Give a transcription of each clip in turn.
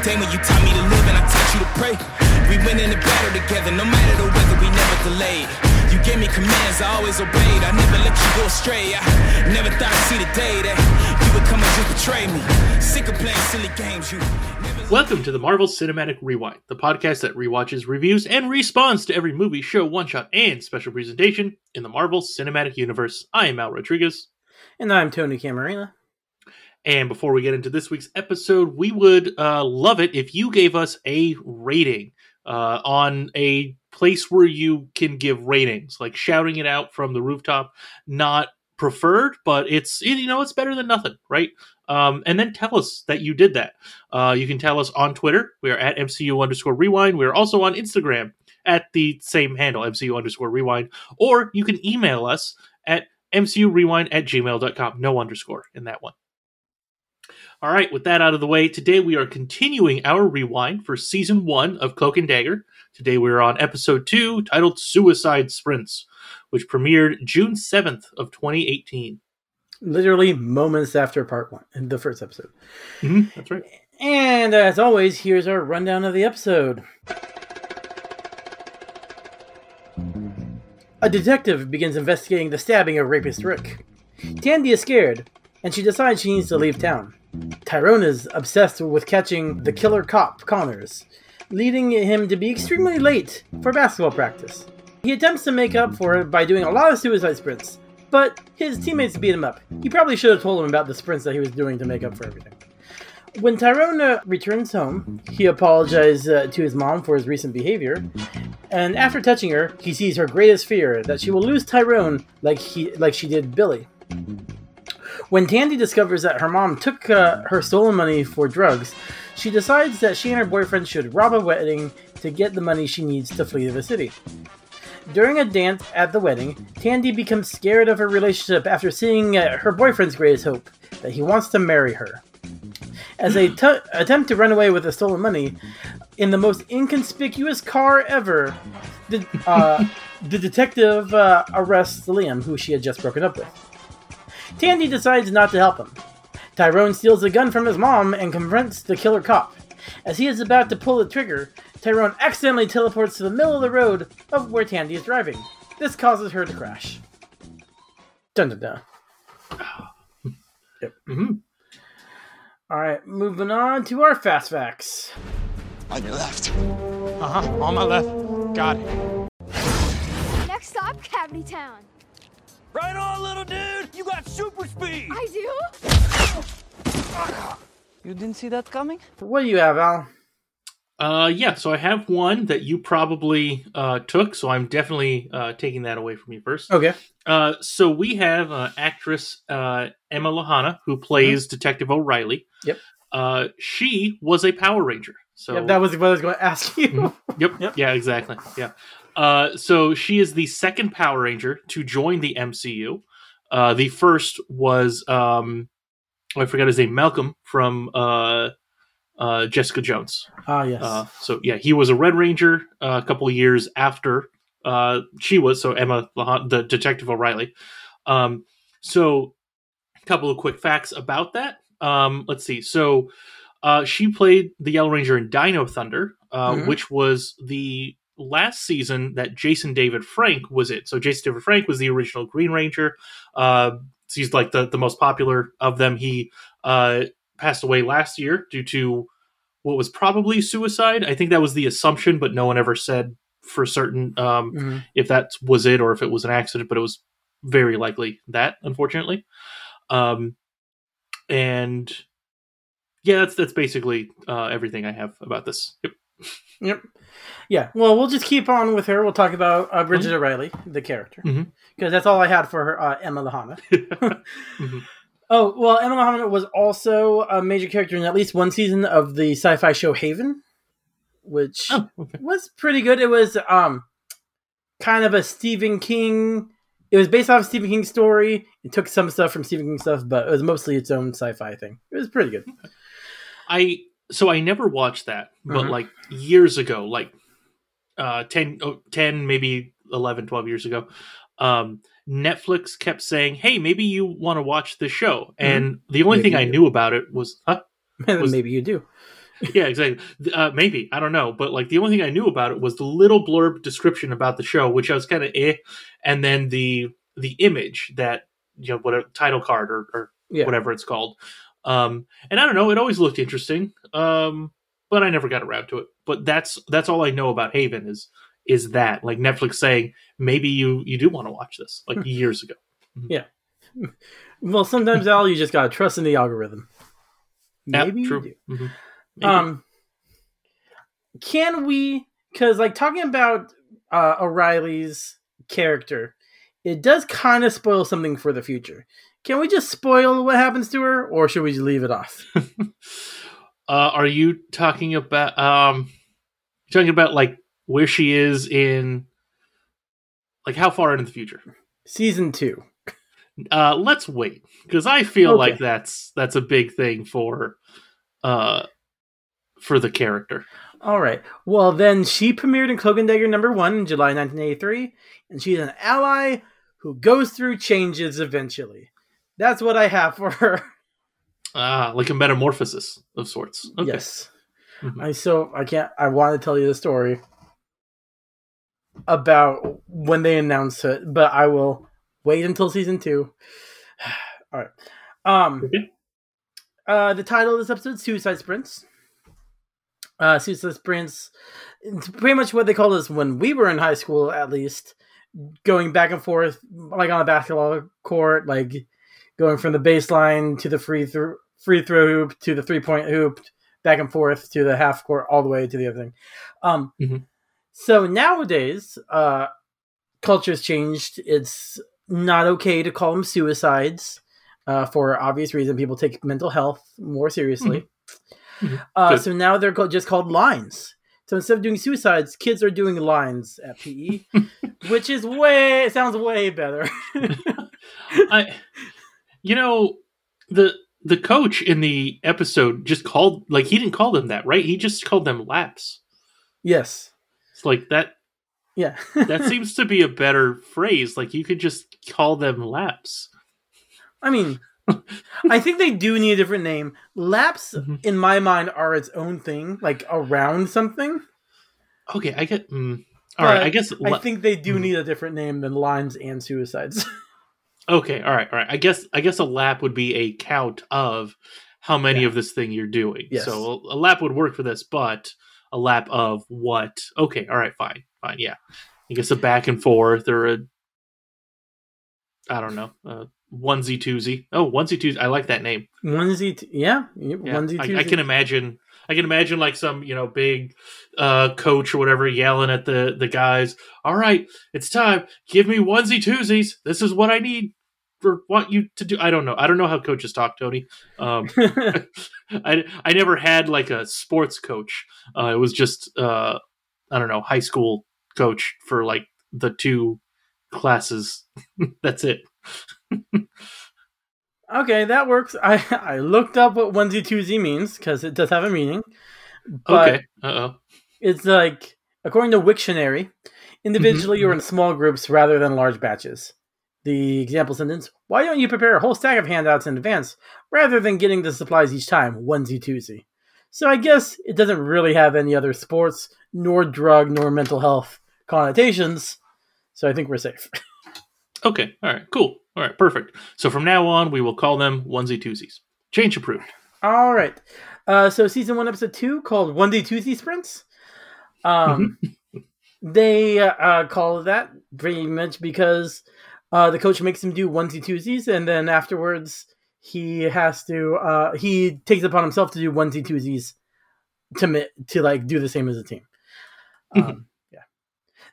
Back in the day when you taught me to live and I taught you to pray. We went in the battle together, no matter the weather, we never delayed. You gave me commands, I always obeyed. I never let you go astray. I never thought I'd see the day that you would come and just betray me. Sick of playing silly games, you. Welcome to the Marvel Cinematic Rewind, the podcast that rewatches, reviews, and responds to every movie, show, one shot, and special presentation in the Marvel Cinematic Universe. I am Al Rodriguez. And I'm Tony Camarina. And before we get into this week's episode, we would uh, love it if you gave us a rating uh, on a place where you can give ratings, like shouting it out from the rooftop. Not preferred, but it's you know it's better than nothing, right? Um, and then tell us that you did that. Uh, you can tell us on Twitter. We are at MCU underscore rewind. We are also on Instagram at the same handle, MCU underscore rewind. Or you can email us at MCU rewind at gmail.com. No underscore in that one. All right, with that out of the way, today we are continuing our rewind for season one of Cloak and Dagger. Today we are on episode two, titled Suicide Sprints, which premiered June 7th of 2018. Literally moments after part one, the first episode. Mm-hmm, that's right. And as always, here's our rundown of the episode. A detective begins investigating the stabbing of rapist Rick. Tandy is scared, and she decides she needs to leave town. Tyrone is obsessed with catching the killer cop, Connors, leading him to be extremely late for basketball practice. He attempts to make up for it by doing a lot of suicide sprints, but his teammates beat him up. He probably should have told him about the sprints that he was doing to make up for everything. When Tyrone uh, returns home, he apologizes uh, to his mom for his recent behavior, and after touching her, he sees her greatest fear that she will lose Tyrone like he like she did Billy. When Tandy discovers that her mom took uh, her stolen money for drugs, she decides that she and her boyfriend should rob a wedding to get the money she needs to flee the city. During a dance at the wedding, Tandy becomes scared of her relationship after seeing uh, her boyfriend's greatest hope that he wants to marry her. As they t- attempt to run away with the stolen money, in the most inconspicuous car ever, the, uh, the detective uh, arrests Liam, who she had just broken up with. Tandy decides not to help him. Tyrone steals a gun from his mom and confronts the killer cop. As he is about to pull the trigger, Tyrone accidentally teleports to the middle of the road of where Tandy is driving. This causes her to crash. Dun dun dun. hmm All right, moving on to our fast facts. On your left. Uh huh. On my left. Got it. Next stop, Cavity Town. Right on, little dude. You got super speed. I do? You didn't see that coming? What do you have, Al? Uh, yeah, so I have one that you probably uh, took, so I'm definitely uh, taking that away from you first. Okay. Uh, so we have uh, actress uh, Emma Lahana, who plays Detective O'Reilly. Yep. Uh, she was a Power Ranger. So Yep, that was what I was going to ask you. Yep. Yep. Yeah, exactly. Yeah. Uh, so she is the second Power Ranger to join the MCU. Uh, the first was um, I forgot his name, Malcolm from uh, uh, Jessica Jones. Ah, yes. Uh, so yeah, he was a Red Ranger uh, a couple of years after uh, she was. So Emma, the Detective O'Reilly. Um, so a couple of quick facts about that. Um, let's see. So uh, she played the Yellow Ranger in Dino Thunder, uh, Mhm. which was the last season that Jason David Frank was it. So Jason David Frank was the original Green Ranger. Uh, he's like the, the most popular of them. He uh, passed away last year due to what was probably suicide. I think that was the assumption, but no one ever said for certain um, Mhm. if that was it or if it was an accident. But it was very likely that, unfortunately. Um, and yeah, that's that's basically uh, everything I have about this. Yep. Yep. Yeah. Well, we'll just keep on with her. We'll talk about uh, Brigid Mm-hmm. O'Reilly, the character, because Mhm. that's all I had for her. Uh, Emma Lahana. Mhm. Oh well, Emma Lahana was also a major character in at least one season of the sci-fi show Haven, which Oh, okay. was pretty good. It was um kind of a Stephen King. It was based off Stephen King's story. It took some stuff from Stephen King stuff, but it was mostly its own sci-fi thing. It was pretty good. I so I never watched that, but Mhm. like years ago, like uh 10, oh, 10 maybe 11, 12 years ago, um Netflix kept saying, "Hey, maybe you want to watch this show." And the only Maybe thing I do. knew about it was huh? Was- Maybe you do. yeah, exactly. Uh, maybe I don't know, but like the only thing I knew about it was the little blurb description about the show, which I was kind of eh, and then the the image that you know what a title card or, or Yeah. whatever it's called. Um, and I don't know, it always looked interesting, um, but I never got around to it. But that's that's all I know about Haven is is that like Netflix saying maybe you you do want to watch this like years ago. Yeah. Well, sometimes Al, you just gotta trust in the algorithm. Maybe true. you do. Mhm. Maybe. Um, can we? Because like talking about uh, O'Reilly's character, it does kind of spoil something for the future. Can we just spoil what happens to her, or should we leave it off? Uh, are you talking about um talking about like where she is in like how far into the future? Season two. Uh let's wait because I feel Okay. like that's that's a big thing for uh for the character. All right. Well, then she premiered in Cloak and Dagger number one in July 1983, and she's an ally who goes through changes eventually. That's what I have for her. Ah, like a metamorphosis of sorts. Okay. Yes. Mhm. I so I can't. I want to tell you the story about when they announced it, but I will wait until season two. All right. Um. Okay. Uh, the title of this episode: Suicide Sprints. Uh, Suicide Sprints. It's pretty much what they called us when we were in high school, at least. Going back and forth, like on a basketball court, like going from the baseline to the free throw free throw hoop to the three point hoop, back and forth to the half court, all the way to the other thing. Um, Mhm. So nowadays, uh, culture's changed. It's not okay to call them suicides uh, for obvious reason. People take mental health more seriously. Mhm. Uh, so now they're called, just called lines. So instead of doing suicides, kids are doing lines at PE, which is way sounds way better. I you know the the coach in the episode just called like he didn't call them that, right? He just called them laps. yes. It's like that Yeah. that seems to be a better phrase. Like you could just call them laps. I mean, I think they do need a different name. Laps, Mhm. in my mind, are its own thing, like around something. Okay, I get. Mm, all right, I guess. I think they do Mhm. need a different name than lines and suicides. okay, all right, all right. I guess. I guess a lap would be a count of how many Yeah. of this thing you're doing. Yes. So a, a lap would work for this, but a lap of what? Okay, all right, fine, fine, yeah. I guess a back and forth or a. I don't know. A onesie twosie. Oh, onesie twosie. I like that name. onesie, t- yeah, Yeah, onesie. I, I can imagine. I can imagine like some you know big uh, coach or whatever yelling at the the guys. All right, it's time. Give me onesie twosies. This is what I need for what you to do. I don't know. I don't know how coaches talk, Tony. Um, I I never had like a sports coach. Uh, it was just uh, I don't know high school coach for like the two classes. That's it. okay, that works. I I looked up what onesie twosie means because it does have a meaning. But okay. Uh oh. it's like according to Wiktionary, individually or in small groups rather than large batches. The example sentence: Why don't you prepare a whole stack of handouts in advance rather than getting the supplies each time? Onesie twosie. So I guess it doesn't really have any other sports, nor drug, nor mental health connotations. So I think we're safe. Okay. All right. Cool. All right. Perfect. So from now on, we will call them onesie twosies. Change approved. All right. Uh, so season one, episode two, called One Day Tuesday Sprints. Um, they uh, uh, call that pretty much because uh, the coach makes him do onesie twosies, and then afterwards he has to uh, he takes it upon himself to do onesie twosies to to like do the same as a team. Um, yeah,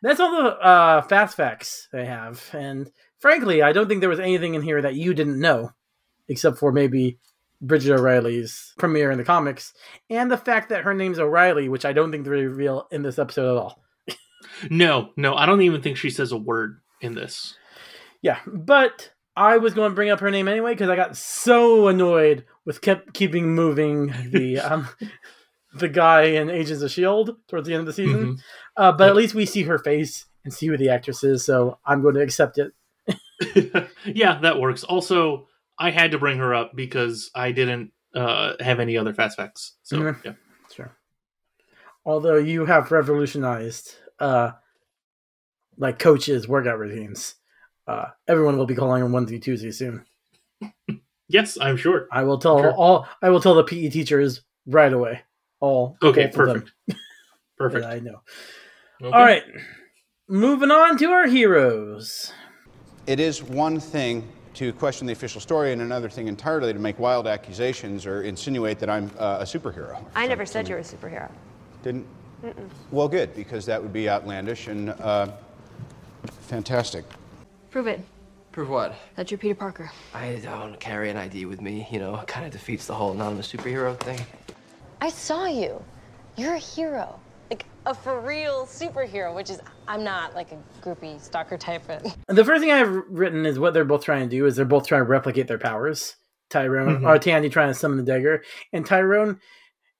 that's all the uh, fast facts they have, and frankly, I don't think there was anything in here that you didn't know, except for maybe Brigid O'Reilly's premiere in the comics, and the fact that her name's O'Reilly, which I don't think they reveal in this episode at all. No, no, I don't even think she says a word in this. Yeah, but I was going to bring up her name anyway because I got so annoyed with kept keeping moving the um, the guy in Agents of Shield towards the end of the season. Mhm. Uh, but at least we see her face and see who the actress is, so I'm going to accept it. yeah, that works. Also, I had to bring her up because I didn't uh, have any other fast facts. So Mhm. yeah. Sure. Although you have revolutionized uh like coaches workout routines. Uh everyone will be calling on Wednesday Tuesday soon. Yes, I'm sure. I will tell Sure. all I will tell the PE teachers right away. All Okay, both of them perfect. Perfect. I know. Okay. All right. Moving on to our heroes. It is one thing to question the official story, and another thing entirely to make wild accusations or insinuate that I'm uh, a superhero. I never said you were a superhero. Didn't? Well, good, because that would be outlandish and uh, fantastic. Prove it. Prove what? That you're Peter Parker. I don't carry an ID with me, you know, It kind of defeats the whole anonymous superhero thing. I saw you. You're a hero. Like a for real superhero, which is, I'm not like a groupie stalker type. But The first thing I've written is what they're both trying to do is they're both trying to replicate their powers. Tyrone Mhm. or Tandy trying to summon the dagger, and Tyrone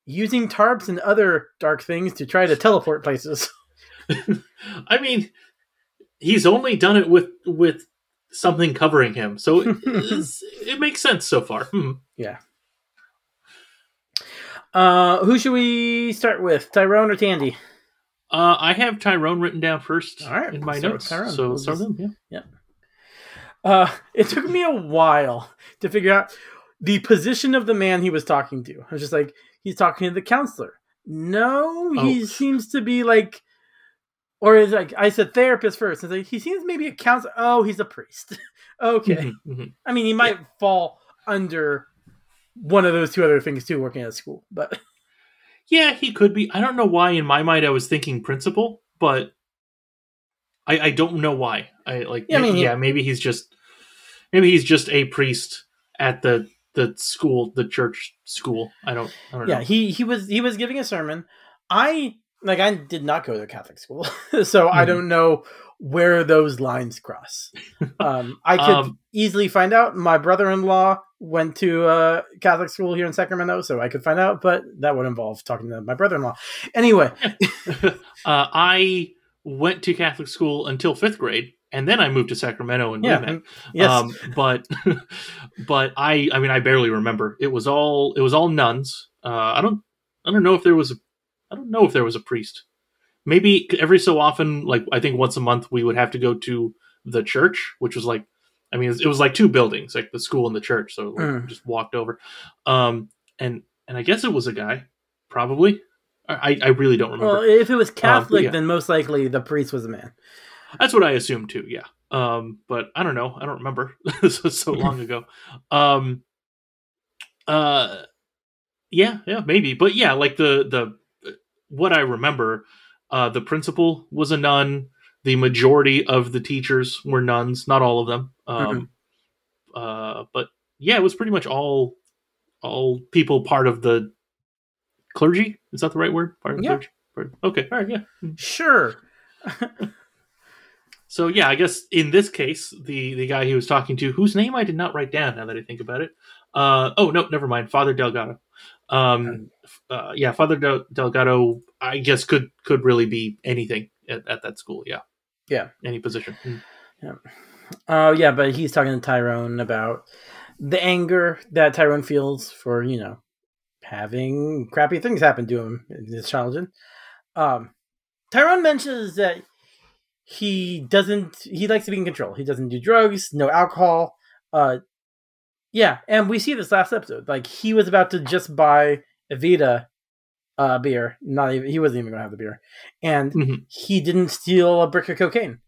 using tarps and other dark things to try to teleport places. I mean, he's only done it with with something covering him, so it, it makes sense so far. Hmm. Yeah. Uh, who should we start with, Tyrone or Tandy? Uh, I have Tyrone written down first All right, in my notes, Tyrone. so We'll start just- with him. Yeah. Uh, it took me a while to figure out the position of the man he was talking to. I was just like, he's talking to the counselor. No, he Oh. seems to be like, or is like I said therapist first. It's like he seems maybe a counselor. Oh, he's a priest. okay. Mhm, mhm. I mean, he might fall under one of those two other things too, working at school. But Yeah, he could be. I don't know why. In my mind, I was thinking principal, but I, I don't know why. I like. Yeah, I mean, he- yeah, maybe he's just maybe he's just a priest at the the school, the church school. I don't. I don't know. yeah, know. he he was he was giving a sermon. I like I did not go to Catholic school, so I Mhm. don't know where those lines cross. Um, I could Um, easily find out. My brother-in-law went to uh, Catholic school here in Sacramento, so I could find out. But that would involve talking to my brother-in-law. Anyway, uh, I went to Catholic school until fifth grade, and then I moved to Sacramento and yeah, Wilmette. yes, Um, but but I I mean I barely remember. It was all it was all nuns. Uh, I don't I don't know if there was a I don't know if there was a priest. Maybe every so often, like I think once a month, we would have to go to the church, which was like I mean it was, it was like two buildings, like the school and the church. So like, Mm. just walked over, um, and and I guess it was a guy, probably. I I really don't remember. well, if it was Catholic, Um, yeah. then most likely the priest was a man. That's what I assumed too. Yeah. Um, but I don't know. I don't remember. this was so long ago. Um, uh, yeah, yeah, maybe. But yeah, like the the what I remember, uh, the principal was a nun. The majority of the teachers were nuns. Not all of them. Um, uh, but yeah, it was pretty much all all people part of the clergy. Is that the right word? Part of the Yeah. clergy. Part- of, Okay. All right. Yeah. Sure. So yeah, I guess in this case, the the guy he was talking to, whose name I did not write down, now that I think about it. Uh, oh no, never mind. Father Delgado. Um, uh, yeah, Father Del- Delgado. I guess could could really be anything at, at that school. Yeah, Yeah. any position. Mm. Oh yeah, but he's talking to Tyrone about the anger that Tyrone feels for you know having crappy things happen to him in his childhood. Um, Tyrone mentions that he doesn't. He likes to be in control. He doesn't do drugs, no alcohol. Uh, yeah, and we see this last episode. Like he was about to just buy Evita uh, beer. Not even he wasn't even going to have the beer, and Mhm. he didn't steal a brick of cocaine.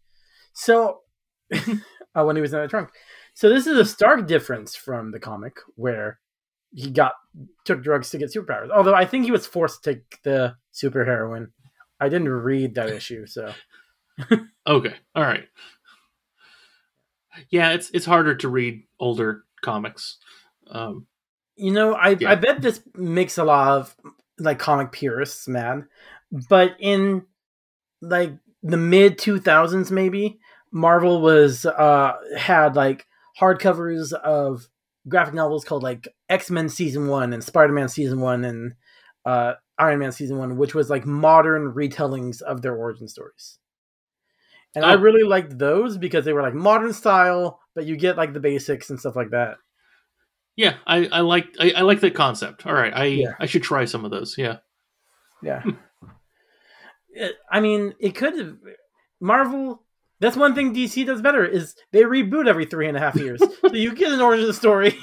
So uh, when he was in the trunk. So this is a stark difference from the comic where he got took drugs to get superpowers. Although I think he was forced to take the super heroin. I didn't read that issue, so Okay, all right. Yeah, it's it's harder to read older comics. Um, you know, I Yeah. I bet this makes a lot of like comic purists mad. But in like the mid two thousands, maybe Marvel was uh had like hardcovers of graphic novels called like X Men season one and Spider Man season one and uh Iron Man season one, which was like modern retellings of their origin stories. And I Oh. really liked those because they were like modern style, but you get like the basics and stuff like that. yeah, I I like I, I like the concept. All right, I Yeah. I should try some of those. Yeah. Yeah. It- I mean, it could Marvel. That's one thing DC does better is they reboot every three and a half years, so you get an origin story.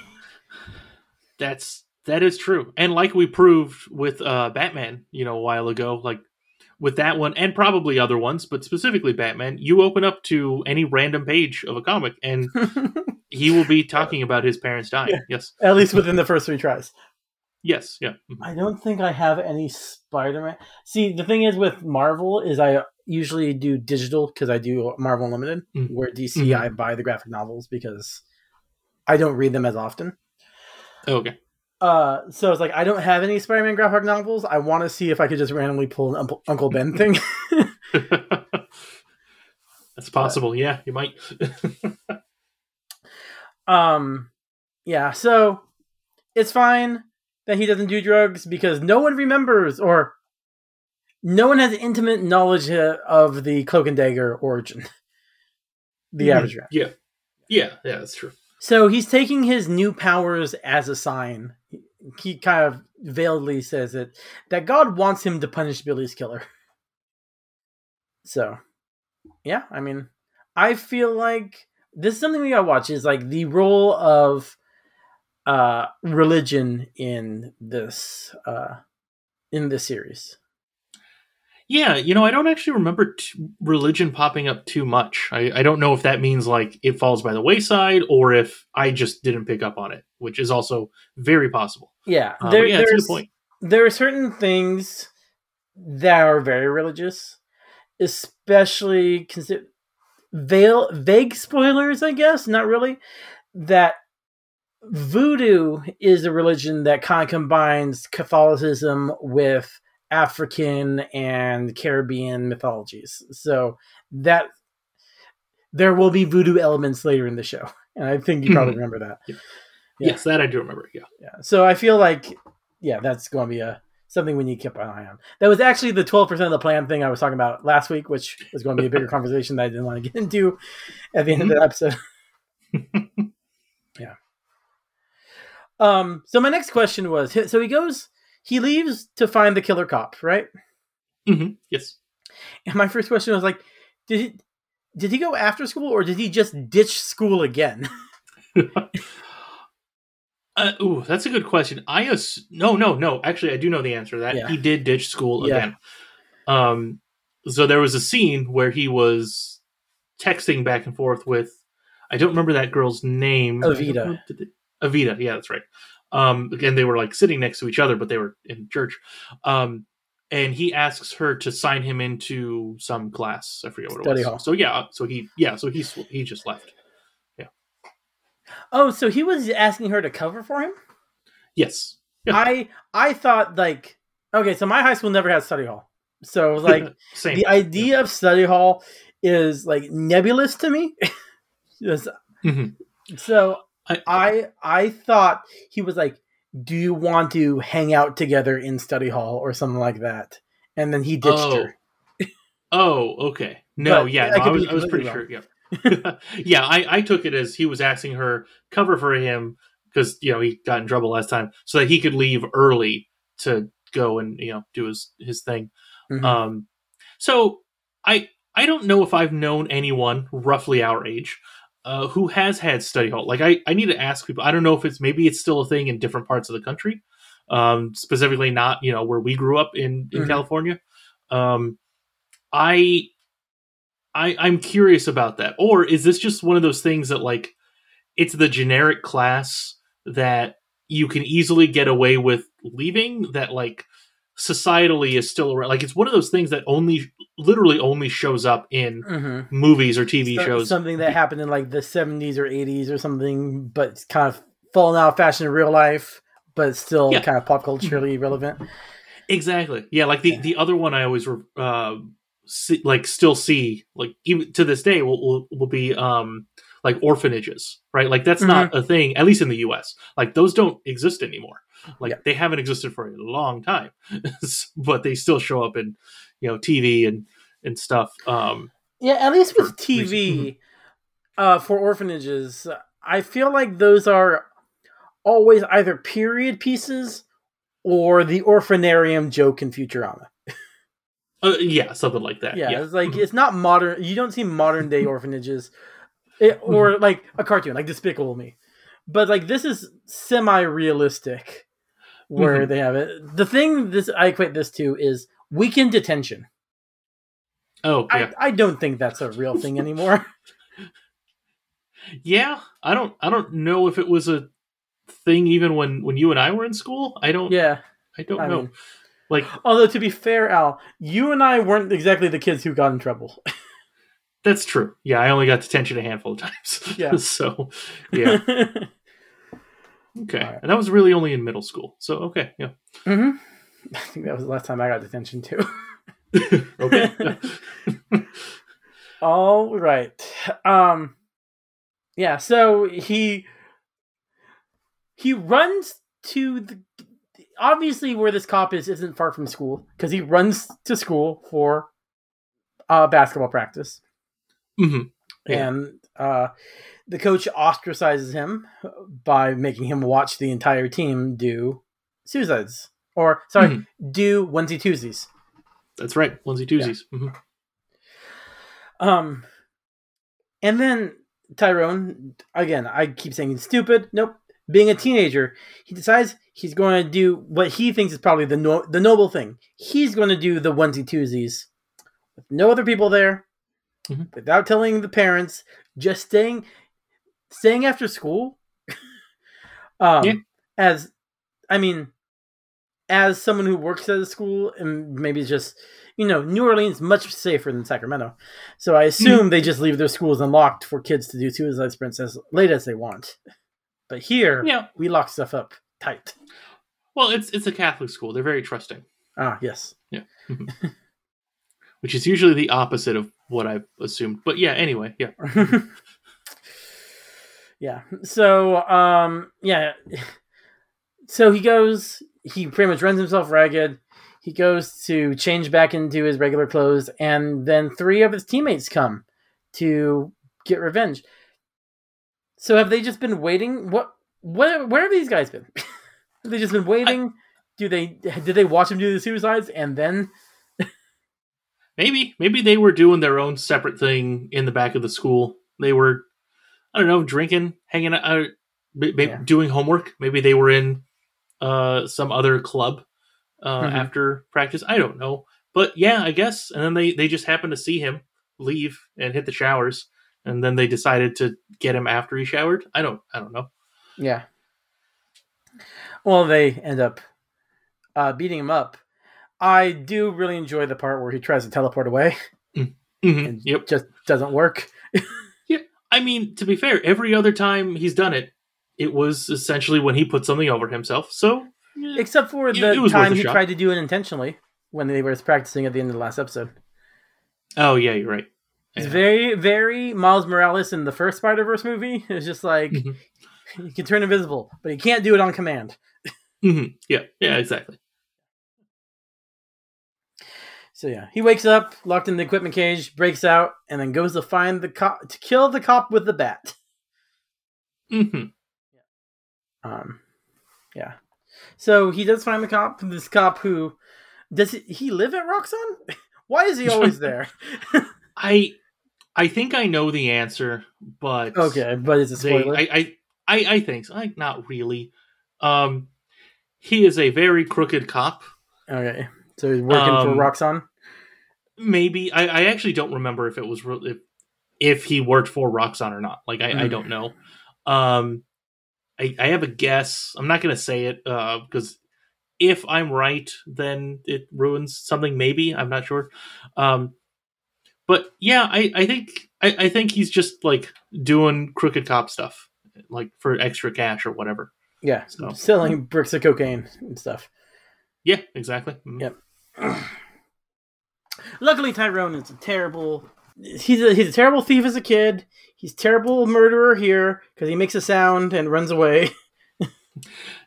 That's that is true. And like we proved with uh Batman, you know, a while ago, like with that one and probably other ones, but specifically Batman, you open up to any random page of a comic and he will be talking about his parents dying. Yeah. Yes. At least within the first three tries. Yes, yeah. Mhm. I don't think I have any Spider-Man. See, the thing is with Marvel is I usually do digital because I do Marvel Unlimited. Mm. Where DC, Mhm. I buy the graphic novels because I don't read them as often. Okay. Uh, so it's like I don't have any Spider-Man graphic novels. I want to see if I could just randomly pull an Uncle- Uncle Ben thing. That's possible. Yeah, you might. um, yeah. So it's fine that he doesn't do drugs because no one remembers or no one has intimate knowledge of the Cloak and Dagger origin. The Mhm. average yeah. Yeah, yeah, that's true. So he's taking his new powers as a sign. He- kind of veiledly says it that God wants him to punish Billy's killer. So, yeah, I mean, I feel like this is something we gotta watch. Is like the role of uh religion in this uh in this series. Yeah, you know, I don't actually remember t- religion popping up too much. I, I don't know if that means like it falls by the wayside or if I just didn't pick up on it, which is also very possible. Yeah, Uh, there, yeah, there's there are certain things that are very religious, especially consider veil vague spoilers, I guess, not really. That voodoo is a religion that kind of combines Catholicism with African and Caribbean mythologies. So that there will be voodoo elements later in the show, and I think you probably Mhm. remember that. Yeah. Yes, that I do remember. Yeah. Yeah. So I feel like, yeah, that's going to be a something we need to keep an eye on. That was actually the twelve percent of the plan thing I was talking about last week, which was going to be a bigger conversation that I didn't want to get into at the end of the episode. yeah. Um. So my next question was: so he goes, he leaves to find the killer cop, right? hmm Yes. And my first question was like, did he did he go after school or did he just ditch school again? Uh, ooh, that's a good question. I ass- no, no, no. Actually, I do know the answer to that. Yeah. He did ditch school Yeah. again. Um, so there was a scene where he was texting back and forth with, I don't remember that girl's name. Evita. Evita, yeah, that's right. Um, again, they were like sitting next to each other, but they were in church. Um, and he asks her to sign him into some class. I forget what Study it was. hall. So yeah, so he yeah, so he sw- he just left. Yeah. Oh, so he was asking her to cover for him? Yes. Yeah. I I thought like okay, so my high school never had study hall. So like the idea of study hall is like nebulous to me. Just- Mhm. So I- I I thought he was like, "Do you want to hang out together in study hall or something like that?" And then he ditched Oh. her. Oh, okay. No, But yeah, I no, I, was, I was pretty completely sure. Yeah, yeah. I, I took it as he was asking her cover for him because you know he got in trouble last time, so that he could leave early to go and you know do his his thing. Mhm. Um, so I I don't know if I've known anyone roughly our age uh, who has had study hall. Like I I need to ask people. I don't know if it's maybe it's still a thing in different parts of the country, um, specifically not you know where we grew up in in Mhm. California. Um, I I I'm curious about that. Or is this just one of those things that like it's the generic class that you can easily get away with leaving that like societally is still around like it's one of those things that only literally only shows up in Mhm. movies or TV So- shows. something that happened in like the 70s or 80s or something, but it's kind of fallen out of fashion in real life, but still Yeah. kind of pop culturally relevant. Exactly. Yeah, like the the other one I always uh see, like still see like even to this day will will, will be um like orphanages, right? Like that's not a thing at least in the US. Like those don't exist anymore. Like Yeah. they haven't existed for a long time. but they still show up in you know TV and and stuff. Um Yeah, at least with TV, uh, for orphanages, I feel like those are always either period pieces or the orphanarium joke in Futurama. Uh, yeah, something like that. Yeah, Yeah, it's like it's not modern. You don't see modern day orphanages, it, or like a cartoon like Despicable Me, but like this is semi-realistic where Mhm. they have it. The thing this I equate this to is weekend detention. Oh, yeah. I, I don't think that's a real thing anymore. yeah. I don't. I don't know if it was a thing even when when you and I were in school. I don't. yeah. I don't I know. mean- like Although to be fair, Al, you and I weren't exactly the kids who got in trouble. that's true. Yeah, I only got detention a handful of times. Yeah. so, yeah. Okay. Alright. And that was really only in middle school. So okay. Yeah. hmm I think that was the last time I got detention too. Okay. All right. Um yeah, so he he runs to the obviously where this cop is isn't far from school because he runs to school for uh basketball practice hmm Yeah. and uh the coach ostracizes him by making him watch the entire team do suicides or sorry Mhm. do onesie twosies That's right. Onesie twosies. hmm Um, and then Tyrone, again, I keep saying he's stupid. Nope. Being a teenager, he decides he's going to do what he thinks is probably the no- the noble thing. He's going to do the onesie twosies with no other people there, Mhm. without telling the parents, just staying staying after school. um, Yeah. as I mean, as someone who works at a school and maybe just you know, New Orleans much safer than Sacramento. So I assume they just leave their schools unlocked for kids to do suicide sprints as late as they want. But here, Yeah. we lock stuff up tight. Well, it's it's a Catholic school. They're very trusting, Ah, yes. Yeah, which is usually the opposite of what I've assumed. But yeah. Anyway. Yeah. yeah. So, um, yeah. So he goes, he pretty much runs himself ragged. He goes to change back into his regular clothes, and then three of his teammates come to get revenge. So have they just been waiting? What? What? Where have these guys been? have they just been waiting? Do they? Did they watch him do the suicides and then? Maybe maybe they were doing their own separate thing in the back of the school. They were, I don't know, drinking, hanging out, uh, b- b- Yeah. doing homework. Maybe they were in uh, some other club uh, Mhm. after practice. I don't know, but yeah, I guess. And then they they just happened to see him leave and hit the showers, and then they decided to get him after he showered. I don't I don't know. Yeah. Well, they end up uh, beating him up. I do really enjoy the part where he tries to teleport away Mhm. and Yep. just doesn't work. Yeah. I mean, to be fair, every other time he's done it, it was essentially when he put something over himself. So Except for the it was worth time he shot. tried to do it intentionally when they were practicing at the end of the last episode. oh yeah, you're right. It's very, very Miles Morales in the first Spider Verse movie. It's just like Mhm. he can turn invisible, but he can't do it on command. Mhm. Yeah, yeah, exactly. So yeah, he wakes up, locked in the equipment cage, breaks out, and then goes to find the cop to kill the cop with the bat. hmm Um, yeah. So he does find the cop. This cop who does he, he live at Roxxon? Why is he always there? I I think I know the answer, but okay, but it's a they, spoiler. I, I I I think so. I, not really. Um, he is a very crooked cop. okay, so he's working Um, for Roxxon. Maybe I, I actually don't remember if it was real if if he worked for Roxxon or not. Like I, I Mm. don't know. Um, I I have a guess. I'm not gonna say it uh because if I'm right, then it ruins something. Maybe I'm not sure. Um, but yeah, I I think I, I think he's just like doing crooked cop stuff, like for extra cash or whatever. Yeah, so- selling bricks of cocaine and stuff. Yeah, exactly. Mhm. Yep. Luckily, Tyrone is a terrible. He's a he's a terrible thief as a kid. He's terrible murderer here because he makes a sound and runs away.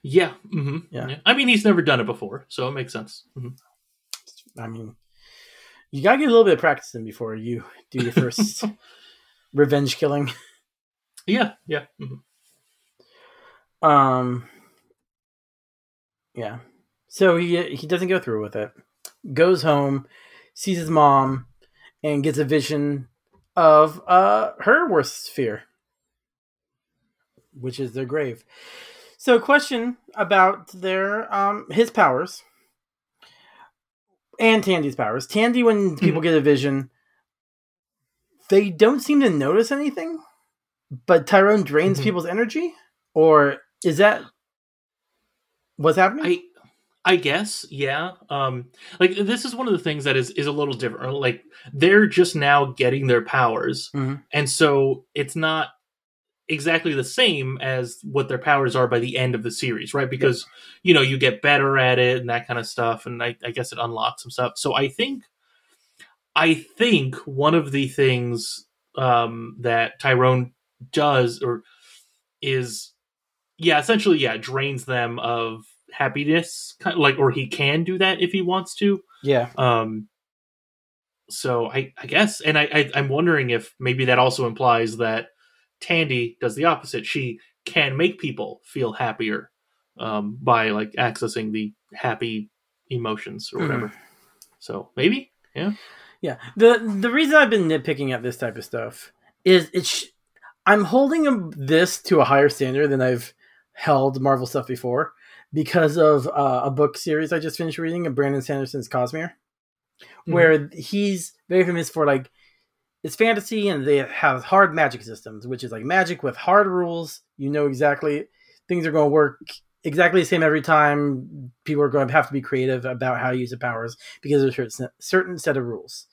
Yeah. hmm Yeah. I mean, he's never done it before, so it makes sense. Mhm. I mean, you gotta get a little bit of practice in before you do your first revenge killing. Yeah. Yeah. mhm. Um. Yeah. So he he doesn't go through with it. Goes home, sees his mom and gets a vision of uh, her worst fear, which is their grave. So, a question about their um, his powers and Tandy's powers. Tandy, when people get a vision, they don't seem to notice anything, but Tyrone drains Mhm. people's energy, or is that what's happening? I I guess, yeah. Um like this is one of the things that is is a little different. Like they're just now getting their powers. Mhm. And so it's not exactly the same as what their powers are by the end of the series, right? Because you know, you get better at it and that kind of stuff and I, I guess it unlocks some stuff. So I think I think one of the things um that Tyrone does or is yeah, essentially, yeah, drains them of happiness, kind of like, or he can do that if he wants to. yeah. Um, so I, I guess, and I, I, I'm wondering if maybe that also implies that Tandy does the opposite. She can make people feel happier um, by like accessing the happy emotions or whatever. So maybe, yeah. Yeah. The the reason I've been nitpicking at this type of stuff is it's sh- I'm holding this to a higher standard than I've held Marvel stuff before because of uh, a book series I just finished reading of Brandon Sanderson's Cosmere, where he's very famous for like it's fantasy and they have hard magic systems, which is like magic with hard rules. You know exactly things are going to work exactly the same every time. People are going to have to be creative about how to use the powers because there's a certain- certain set of rules.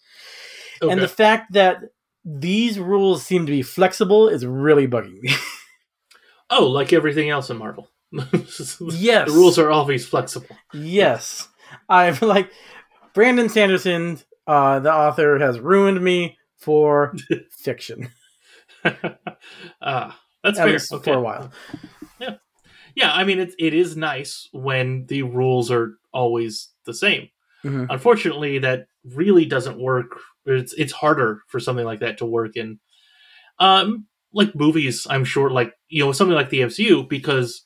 And the fact that these rules seem to be flexible is really bugging me. oh, like everything else in Marvel. Yes. the rules are always flexible. yes. I'm like, Brandon Sanderson, uh, the author, has ruined me for fiction. Ah, that's At fair. Okay. for a while. Yeah, Yeah. I mean, it, it is nice when the rules are always the same. Mhm. Unfortunately, that really doesn't work. It's it's harder for something like that to work in, um, like movies. I'm sure, like you know, something like the MCU, because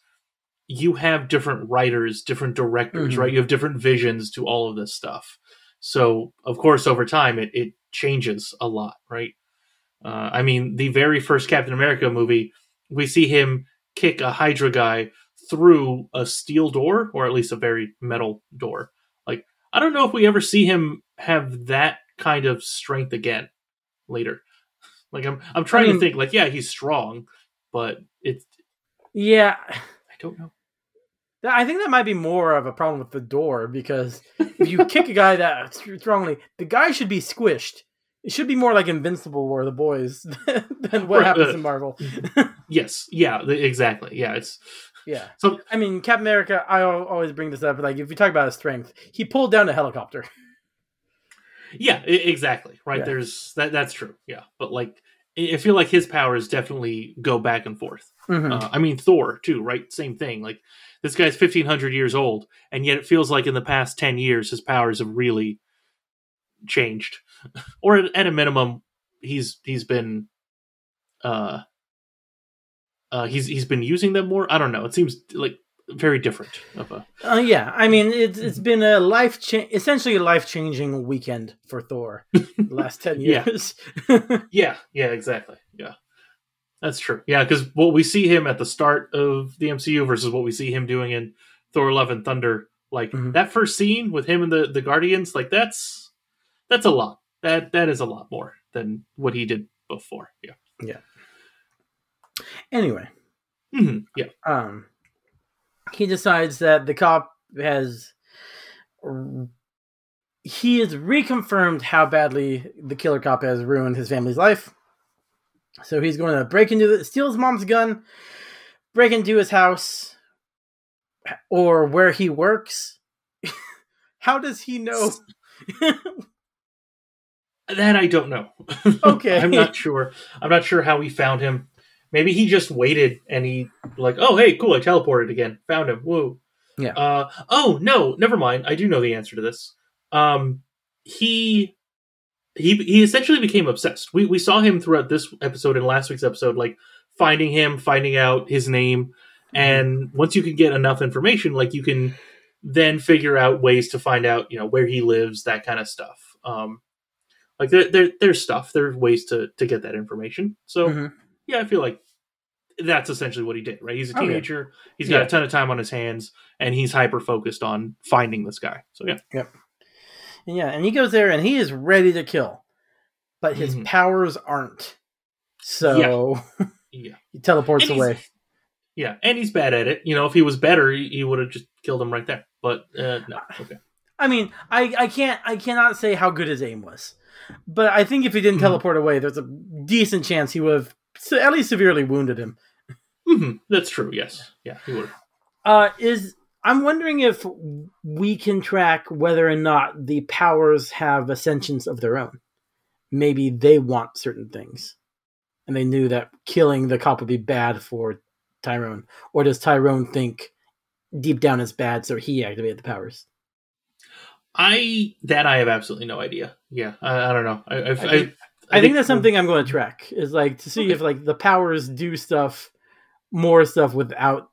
you have different writers, different directors, Mhm. right? You have different visions to all of this stuff. So, of course, over time, it it changes a lot, right? Uh, I mean, the very first Captain America movie, we see him kick a Hydra guy through a steel door, or at least a very metal door. Like, I don't know if we ever see him have that kind of strength again later. Like, I'm I'm trying mean- to think. Like, yeah, he's strong, but it's Yeah. I don't know. I think that might be more of a problem with the door because if you kick a guy that strongly, the guy should be squished. It should be more like Invincible or the boys than what Right, happens uh, in Marvel. Yes, yeah, exactly. Yeah, it's yeah. so I mean, Captain America, I always bring this up. Like, if you talk about his strength, he pulled down a helicopter. Yeah, i- exactly. Right. Yeah. There's that. That's true. Yeah, but like, I feel like his powers definitely go back and forth. Mhm. Uh, I mean, Thor too. Right. Same thing. Like, this guy's fifteen hundred years old, and yet it feels like in the past ten years his powers have really changed, or at, a minimum, he's he's been, uh, uh, he's he's been using them more. I don't know. It seems like very different of a Uh, yeah, I mean, it's it's been a life cha- essentially a life changing weekend for Thor the last ten years Yeah. years. Yeah, yeah, exactly. Yeah. That's true. Yeah, because what we see him at the start of the MCU versus what we see him doing in Thor Love and Thunder, like Mhm. that first scene with him and the, the Guardians, like that's that's a lot. That that is a lot more than what he did before. Yeah. Yeah. Anyway, hmm Yeah. um, he decides that the cop has he has reconfirmed how badly the killer cop has ruined his family's life. So he's going to break into the steal his mom's gun, break into his house, or where he works. how does he know? That I don't know. Okay. I'm not sure. I'm not sure how he found him. Maybe he just waited and he like, oh hey, cool, I teleported again. Found him. Woo. Yeah. Uh oh no, never mind. I do know the answer to this. Um he he he essentially became obsessed. We we saw him throughout this episode and last week's episode, like finding him, finding out his name, and once you can get enough information, like you can then figure out ways to find out you know where he lives, that kind of stuff. Um, like there, there there's stuff, there's ways to to get that information. So Mhm. yeah, I feel like that's essentially what he did, right? He's a Okay. teenager. He's got Yeah. a ton of time on his hands, and he's hyper focused on finding this guy. So yeah, And yeah, and he goes there and he is ready to kill, but his Mhm. powers aren't. So yeah, he teleports And away. yeah, and he's bad at it. You know, if he was better, he, he would have just killed him right there. But uh, no, okay. I mean, I, I can't I cannot say how good his aim was, but I think if he didn't Mhm. teleport away, there's a decent chance he would have at least severely wounded him. hmm That's true. Yes, yeah, he would. Uh, is I'm wondering if we can track whether or not the powers have ascensions of their own. Maybe they want certain things, and they knew that killing the cop would be bad for Tyrone. Or does Tyrone think deep down it's bad, so he activated the powers? I that I have absolutely no idea. Yeah, I, I don't know. I, I, I, think- I, think, that's something I'm going to track. Is like to see Okay. if like the powers do stuff, more stuff without,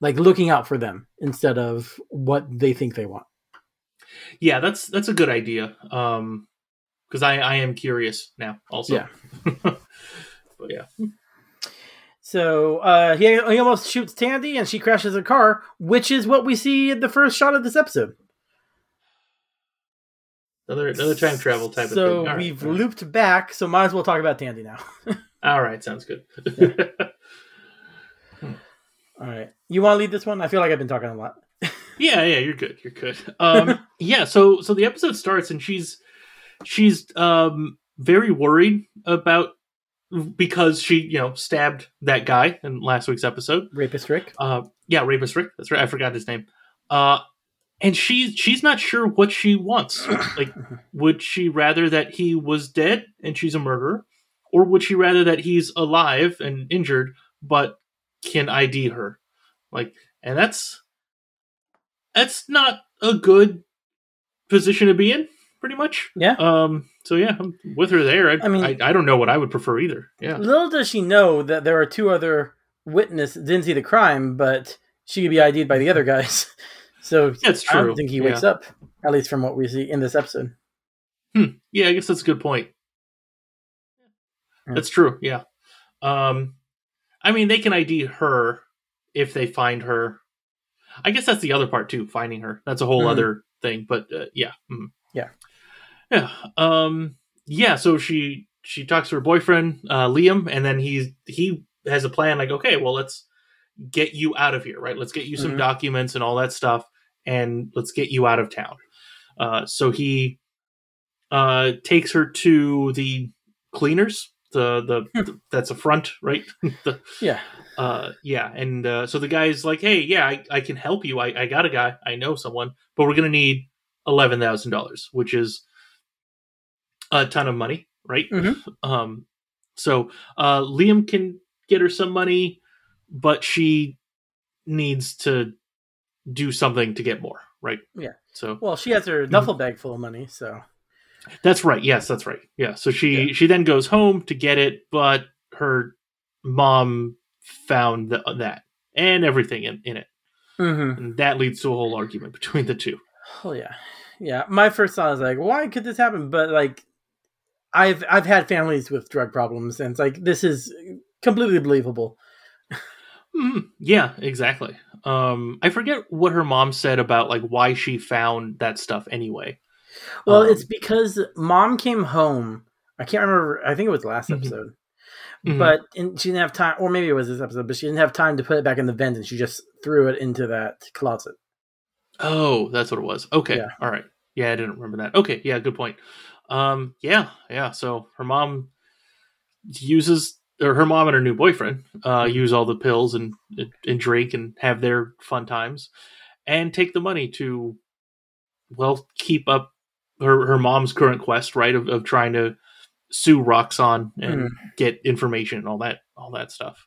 like looking out for them instead of what they think they want. Yeah, that's that's a good idea. Um, because I I am curious now. Also, Yeah. but yeah, So uh, he, he almost shoots Tandy, and she crashes a car, which is what we see in the first shot of this episode. another another time travel type so of thing. All right, we've all right. looped back, so might as well talk about Tandy now. All right, sounds good. All right, you want to lead this one? I feel like I've been talking a lot. Yeah, yeah, you're good. You're good. Um, yeah, so so the episode starts and she's she's um very worried about because she you know stabbed that guy in last week's episode. Rapist Rick. Uh, yeah, rapist Rick. That's right. I forgot his name. Uh, and she's she's not sure what she wants. like, would she rather that he was dead and she's a murderer, or would she rather that he's alive and injured but can ID her? Like, and that's that's not a good position to be in. Pretty much. Yeah. Um. So yeah, I'm with her there. I, I mean- I, I don't know what I would prefer either. Yeah. Little does she know that there are two other witnesses didn't see the crime, but she could be ID'd by the other guys. So That's true. I don't think he wakes up, at least from what we see in this episode. Hmm. Yeah, I guess that's a good point. That's true. Yeah. Um, I mean, they can ID her if they find her. I guess that's the other part too. Finding her. That's a whole Mhm. other thing. But uh, yeah. mhm. Yeah. Yeah. Um. Yeah. So she she talks to her boyfriend uh, Liam, and then he's he has a plan. Like, okay, well, let's get you out of here, right? Let's get you some Mhm. documents and all that stuff, and let's get you out of town. Uh, so he uh, takes her to the cleaners. The the that's a front, right? the, Yeah. uh, yeah, and uh, so the guy's like, "Hey, yeah, I, I can help you. I, I got a guy. I know someone, but we're gonna need eleven thousand dollars, which is a ton of money, right? Mhm. Um, so uh, Liam can get her some money, but she needs to do something to get more, right? Yeah. So Well, she has her duffel bag full of money, so that's right. Yes, that's right. Yeah. So she she then goes home to get it, but her mom found the, that and everything in, in it, mm-hmm. and that leads to a whole argument between the two. Oh yeah, yeah. My first thought is like, why could this happen? But like, I've I've had families with drug problems, and it's like this is completely believable. Mhm. Yeah, exactly. Um, I forget what her mom said about like why she found that stuff anyway. Well, Um, it's because mom came home. I can't remember. I think it was last Mhm. episode, Mhm. but and she didn't have time, or maybe it was this episode, but she didn't have time to put it back in the vent, and she just threw it into that closet. Oh, that's what it was. Okay. Yeah. All right. Yeah, I didn't remember that. Okay. Yeah, good point. Um, yeah, yeah. So her mom uses, or her mom and her new boyfriend uh, Mm-hmm. use all the pills and and drink and have their fun times, and take the money to, well, keep up her her mom's current quest, right? Of of trying to sue Roxxon and Mhm. get information and all that all that stuff.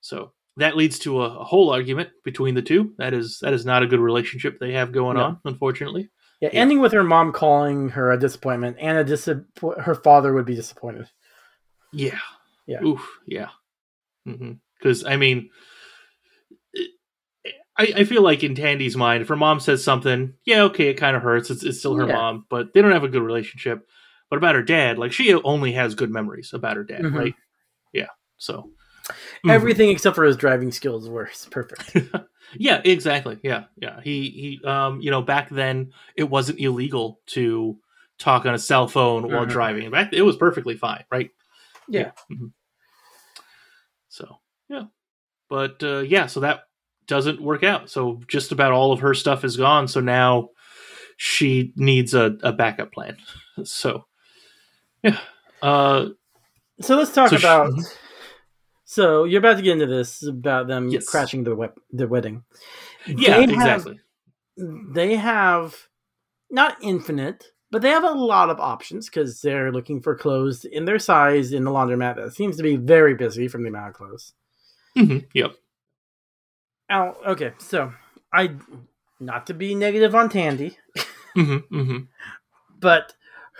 So that leads to a, a whole argument between the two. That is that is not a good relationship they have going No. on, unfortunately. Yeah, Yeah. ending with her mom calling her a disappointment, and a disappoint. Her father would be disappointed. Yeah. Yeah. Oof. Yeah. Because I mean, I, I feel like in Tandy's mind, if her mom says something, yeah, okay, it kind of hurts. It's, it's still her Yeah. mom, but they don't have a good relationship. But about her dad, like she only has good memories about her dad, Mhm. right? Yeah. So Mhm. Everything except for his driving skills were perfect. yeah, exactly. Yeah, yeah. He he. Um, you know, back then it wasn't illegal to talk on a cell phone while Mhm. driving. Back it was perfectly fine, right? Yeah. Mhm. So yeah, but uh, yeah, so that doesn't work out. So just about all of her stuff is gone. So now she needs a, a backup plan. So yeah. Uh, So let's talk So about. Mhm. So you're about to get into this about them Yes. crashing their wep- their wedding. yeah, They have- exactly. they have not infinite, but they have a lot of options because they're looking for clothes in their size in the laundromat that seems to be very busy from the amount of clothes. hmm Yep. Oh, okay. So I, not to be negative on Tandy, hmm hmm but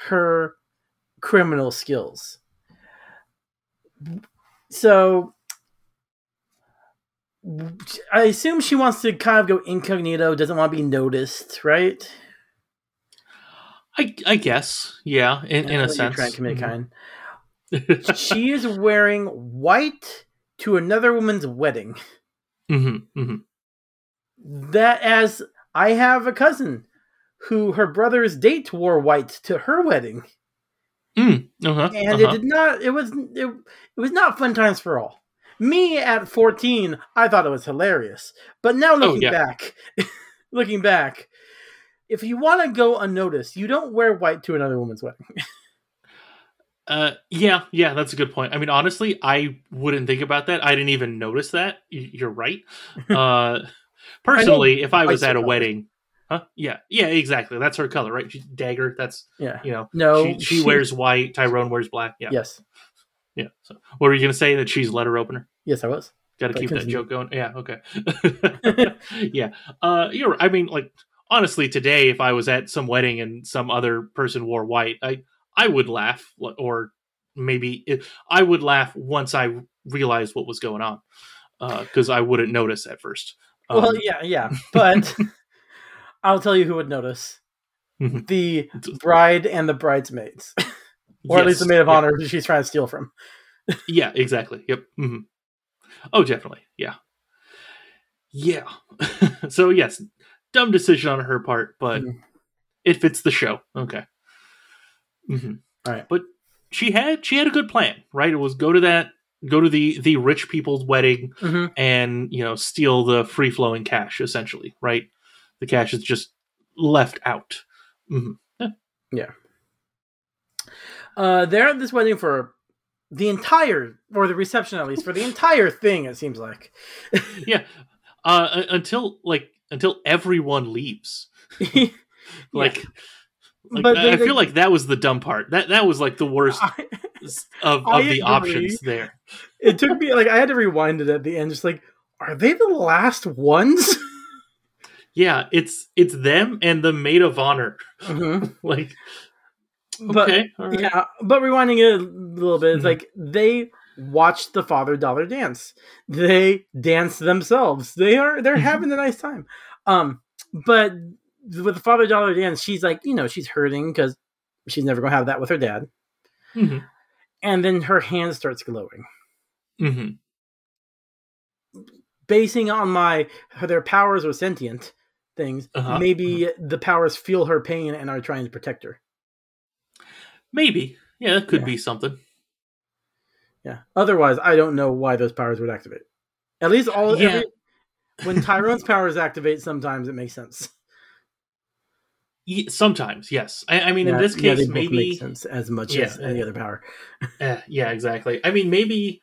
her criminal skills. So I assume she wants to kind of go incognito, doesn't want to be noticed, right? I I guess yeah. In, in a sense. trying to commit Mhm. kind. she is wearing white to another woman's wedding. hmm hmm That as I have a cousin who her brother's date wore white to her wedding, Mm, uh-huh, and uh-huh. it did not. It was it, it was not fun times for all. Me at fourteen, I thought it was hilarious, but now looking Oh, yeah. back, looking back, if you want to go unnoticed, you don't wear white to another woman's wedding. Uh, yeah, yeah, that's a good point. I mean, honestly, I wouldn't think about that. I didn't even notice that. You're right. Uh, personally, if I was at a wedding, huh? Yeah, yeah, exactly. That's her color, right? She, dagger. That's yeah. you know. No, she, she she- wears white. Tyrone wears black. Yeah, Yes. yeah. So, what were you gonna say? That she's letter opener. Yes, I was. Got to keep that joke going. Yeah. Okay. yeah. Uh, you're. I mean, like honestly, today, if I was at some wedding and some other person wore white, I I would laugh, or maybe it, I would laugh once I realized what was going on, because I wouldn't notice at first. Um, well, yeah, yeah, but I'll tell you who would notice: the bride and the bridesmaids, or at least the maid of yeah. honor who she's trying to steal from. Yeah, exactly. Yep. hmm Oh, definitely. Yeah. Yeah. so yes, dumb decision on her part, but Mhm. it fits the show. Okay. Hmm All right. But she had she had a good plan, right? It was go to that go to the the rich people's wedding Mhm. and you know steal the free flowing cash essentially, right? The cash is just left out. hmm Yeah. Uh, they're at this wedding for the entire, or the reception at least, for the entire thing. It seems like. Yeah. Uh, until like until everyone leaves. like, like, But I, they- I they- feel like that was the dumb part. That that was like the worst I- of, I of the options there. it took me like I had to rewind it at the end, just like, are they the last ones? Yeah, it's it's them and the maid of honor. Mhm. Like, But- okay, right. Yeah, but rewinding it a little bit, it's Mhm. like they watched the father daughter dance. They dance themselves. They are they're Mhm. having a nice time. Um, but with the father daughter dance, she's like, you know, she's hurting because she's never gonna have that with her dad. Mhm, And then her hand starts glowing. mhm. Basing on my their powers are sentient things, Uh-huh, maybe the powers feel her pain and are trying to protect her. Maybe, yeah, that could Yeah. be something. Yeah. Otherwise, I don't know why those powers would activate. At least all Yeah. every, when Tyrone's powers activate, sometimes it makes sense. Sometimes, yes. I, I mean, in this case, both maybe make sense as much Yeah, as any yeah. other power. Eh, yeah, exactly. I mean, maybe.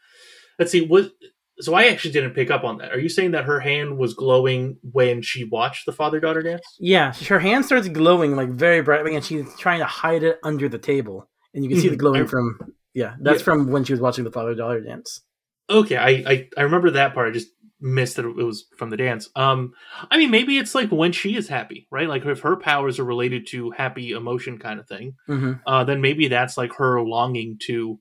Let's see. What? So I actually didn't pick up on that. Are you saying that her hand was glowing when she watched the father daughter dance? Yeah, her hand starts glowing like very brightly, and she's trying to hide it under the table, and you can see the Mhm. glowing I- from. Yeah, that's Yeah. from when she was watching the father daughter dance. Okay, I, I I remember that part. I just missed that it was from the dance. Um, I mean, maybe it's like when she is happy, right? Like if her powers are related to happy emotion kind of thing, hmm uh, then maybe that's like her longing to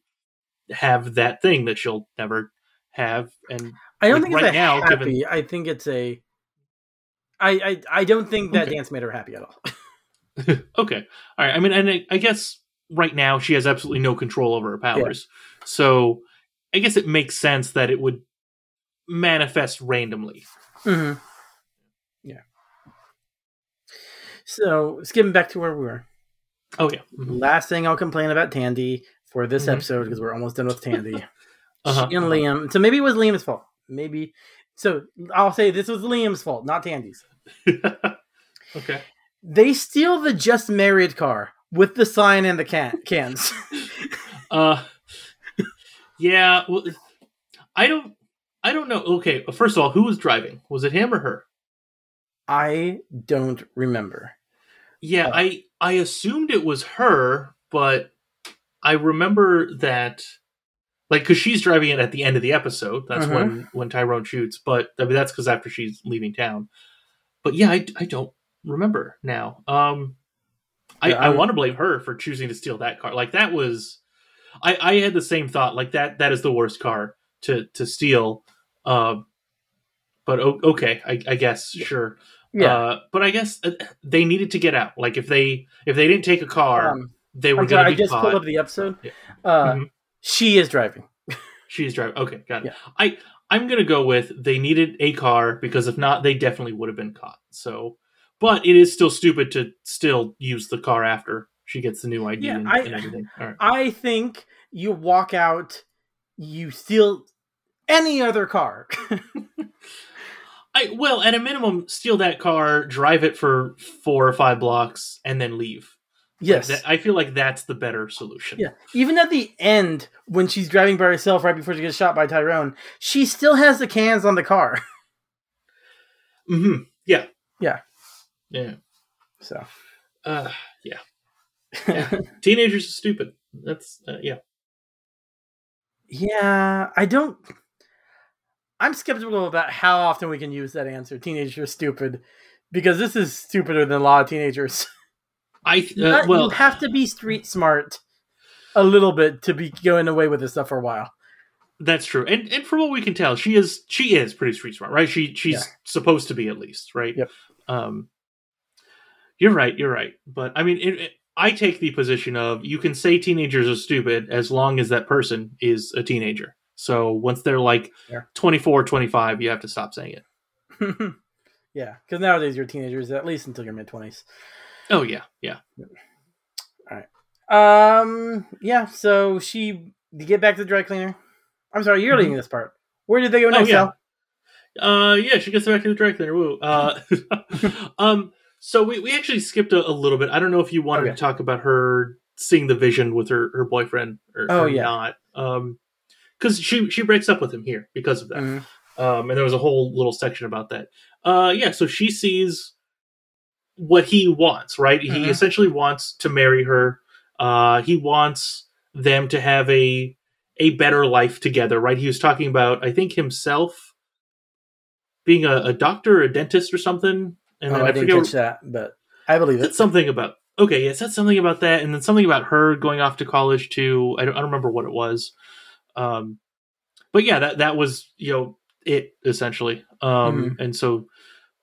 have that thing that she'll never have. And I don't Like, think it's right a now, happy. given- I think it's a I, I I don't think that Okay. dance made her happy at all. okay. All right. I mean, and I, I guess right now she has absolutely no control over her powers. So I guess it makes sense that it would manifest randomly. hmm Yeah. So skipping back to where we were. Oh yeah. Mhm. Last thing I'll complain about Tandy for this Mhm. episode because we're almost done with Tandy. Uh-huh. And Liam. So maybe it was Liam's fault. Maybe. So I'll say this was Liam's fault, not Tandy's. okay. They steal the just married car with the sign and the can- cans. Uh Yeah, well I don't I don't know. Okay, first of all, who was driving? Was it him or her? I don't remember. Yeah, Oh. I I assumed it was her, but I remember that like because she's driving it at the end of the episode. That's Mhm. when when Tyrone shoots. But I mean, that's because after she's leaving town. But yeah, I, I don't remember now. Um, I Yeah, I want to blame her for choosing to steal that car. Like that was, I I had the same thought. Like that that is the worst car to to steal. Um, but okay, I, I guess sure. Yeah. Uh, but I guess uh, they needed to get out. Like if they if they didn't take a car, Um, they were going I to be just caught. pulled up the episode. Yeah. Uh, Mhm. She is driving. She's driving. Okay, got it. Yeah. I I'm gonna go with they needed a car because if not, they definitely would have been caught. So, but it is still stupid to still use the car after she gets the new ID Yeah, and, I- and everything. Right. I think you walk out, you steal any other car. I well, at a minimum, steal that car, drive it for four or five blocks, and then leave. yes. That- I feel like that's the better solution. Yeah. Even at the end, when she's driving by herself right before she gets shot by Tyrone, she still has the cans on the car. hmm Yeah. Yeah. Yeah. So. Uh, yeah. Yeah. Teenagers are stupid. That's uh, yeah. Yeah, I don't. I'm skeptical about how often we can use that answer. Teenagers are stupid, because this is stupider than a lot of teenagers. I uh, But well you have to be street smart a little bit to be going away with this stuff for a while. That's true, and and from what we can tell, she is she is pretty street smart, right? She she's Yeah. supposed to be at least, right? Yep. Um, you're right. You're right. But I mean, it, it- I take the position of you can say teenagers are stupid as long as that person is a teenager. So once they're like Yeah. 24, 25, you have to stop saying it. yeah, because nowadays you're teenagers at least until your mid twenties. Oh yeah, yeah. All right. Um. Yeah. So she to get back to the dry cleaner. I'm sorry, you're Mhm. leading this part. Where did they go Oh, next? yeah. Sal? Uh, yeah, she gets back to the dry cleaner. Woo. Uh, um, so we, we actually skipped a, a little bit. I don't know if you wanted Okay. to talk about her seeing the vision with her, her boyfriend or, Oh, or yeah. not. Um, because she she breaks up with him here because of that. Mhm. Um, and there was a whole little section about that. Uh, yeah. So she sees what he wants, right? He Mhm. essentially wants to marry her. Uh, he wants them to have a a better life together, right? He was talking about, I think, himself being a, a doctor, or a dentist, or something. And oh, I, I, didn't forget catch that, but I believe it's it. something about. Okay, yes, that's something about that, and then something about her going off to college too. I don't, I don't remember what it was. Um, but yeah, that that was you know it essentially. Um, and so,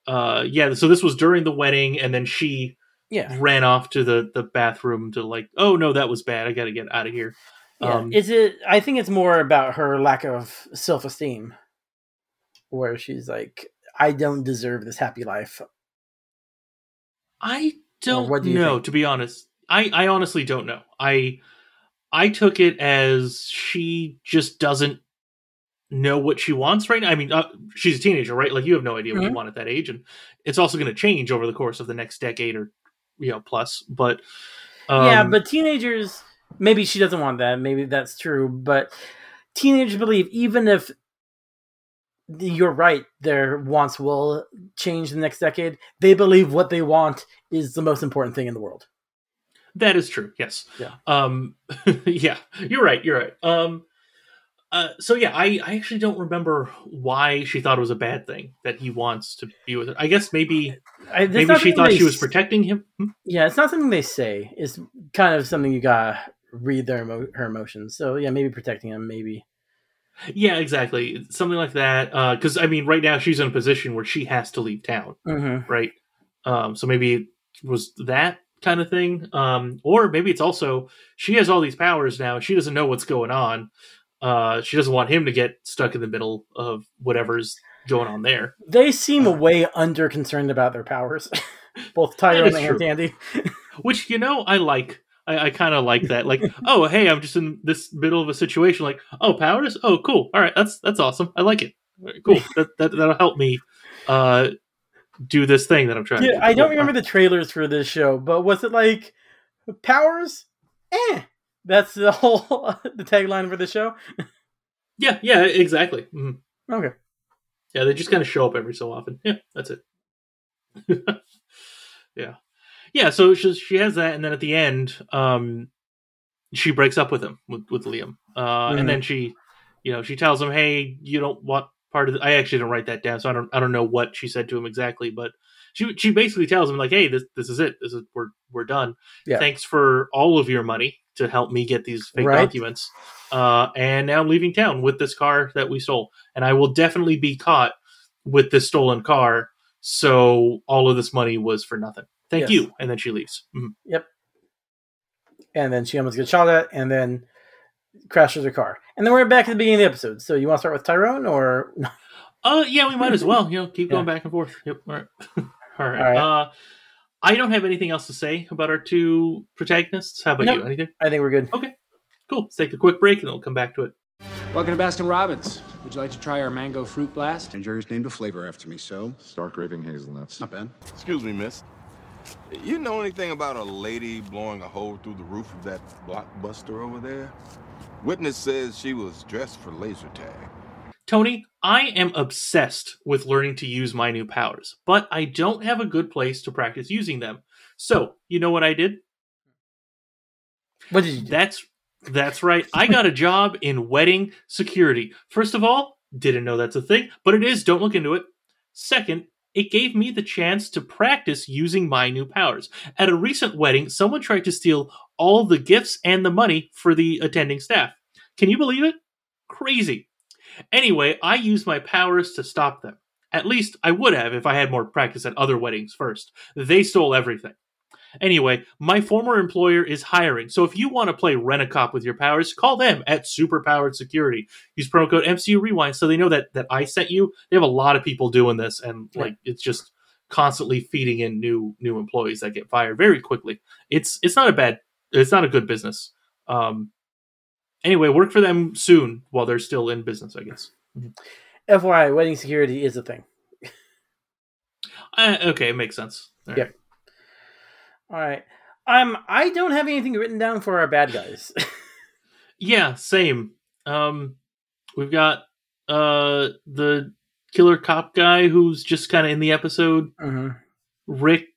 uh, yeah, so this was during the wedding, and then she Yeah. ran off to the the bathroom to like, oh no, that was bad. I got to get out of here. Yeah. Um, Is it? I think it's more about her lack of self esteem, where she's like, "I don't deserve this happy life." I don't what do you know, think? to be honest. I, I honestly don't know. I I took it as she just doesn't know what she wants right now. I mean, uh, she's a teenager, right? Like you have no idea what you Mhm. want at that age, and it's also going to change over the course of the next decade or you know plus. But yeah, um, but teenagers. Maybe she doesn't want that. Maybe that's true. But teenagers believe even if you're right, their wants will change the next decade. They believe what they want is the most important thing in the world. That is true. Yes. Yeah. Um. yeah. You're right. You're right. Um. Uh, so yeah, I, I actually don't remember why she thought it was a bad thing that he wants to be with her. I guess maybe I, maybe she thought she was protecting him. Hmm? Yeah, it's not something they say. It's kind of something you gotta read their emo- her emotions. So yeah, maybe protecting him, maybe. Yeah, exactly. Something like that. Because I mean, right now she's in a position where she has to leave town, Mm-hmm. right? Um, so maybe it was that kind of thing, um, or maybe it's also she has all these powers now. She doesn't know what's going on. Uh, she doesn't want him to get stuck in the middle of whatever's going on there. They seem way under concerned about their powers, both Tyrone and. Tandy. Which you know, I like. I, I kind of like that. Like, oh, hey, I'm just in this middle of a situation. Like, oh, powers. Oh, cool. All right, that's that's awesome. I like it. Right, Cool. that, that that'll help me uh, do this thing that I'm trying. to Yeah, do. I don't remember the trailers for this show, but was it like powers? Eh. That's the whole the tagline for the show. Yeah, yeah, exactly. Mhm. Okay. Yeah, they just kind of show up every so often. Yeah, that's it. yeah, yeah. So she she has that, and then at the end, um, she breaks up with him with, with Liam, uh, Mhm. and then she, you know, she tells him, "Hey, you don't want part of." The, I actually didn't write that down, so I don't I don't know what she said to him exactly, but she she basically tells him like, "Hey, this this is it. This is we're we're done. Yeah. Thanks for all of your money to help me get these fake Right. documents." Uh, and now I'm leaving town with this car that we stole, and I will definitely be caught with this stolen car. So all of this money was for nothing. Thank Yes. you. And then she leaves. Mhm. And then she almost gets shot at, and then crashes her car. And then we're back at the beginning of the episode. So you want to start with Tyrone or Uh, yeah, we might as well. You know, keep going Yeah. back and forth. Yep. All right. all right. All right. Uh, I don't have anything else to say about our two protagonists. How about Nope. you? Anything? I think we're good. Okay. Cool. Let's take a quick break and then we'll come back to it. Welcome to Baskin Robbins. Would you like to try our mango fruit blast? And Jerry's named a flavor after me, so Stark raving hazelnuts. not bad. Excuse me, miss. You know anything about a lady blowing a hole through the roof of that blockbuster over there? Witness says she was dressed for laser tag. Tony, I am obsessed with learning to use my new powers, but I don't have a good place to practice using them. So, you know what I did? What did you do? That's that's right. I got a job in wedding security. First of all, didn't know that's a thing, but it is. Don't look into it. Second, it gave me the chance to practice using my new powers. At a recent wedding, someone tried to steal all the gifts and the money for the attending staff. Can you believe it? Crazy. Anyway, I used my powers to stop them. At least I would have if I had more practice at other weddings first. They stole everything. Anyway, my former employer is hiring, so if you want to play Rent a Cop with your powers, call them at Superpowered Security. Use promo code MCU Rewind so they know that that I sent you. They have a lot of people doing this, and like it's just constantly feeding in new new employees that get fired very quickly. It's it's not a bad, it's not a good business. Um, anyway, work for them soon while they're still in business, I guess. FYI, wedding security is a thing. Uh, okay, it makes sense. All Yep. All right. Um, I don't have anything written down for our bad guys. Yeah, same. Um, we've got uh the killer cop guy who's just kind of in the episode. hmm Rick,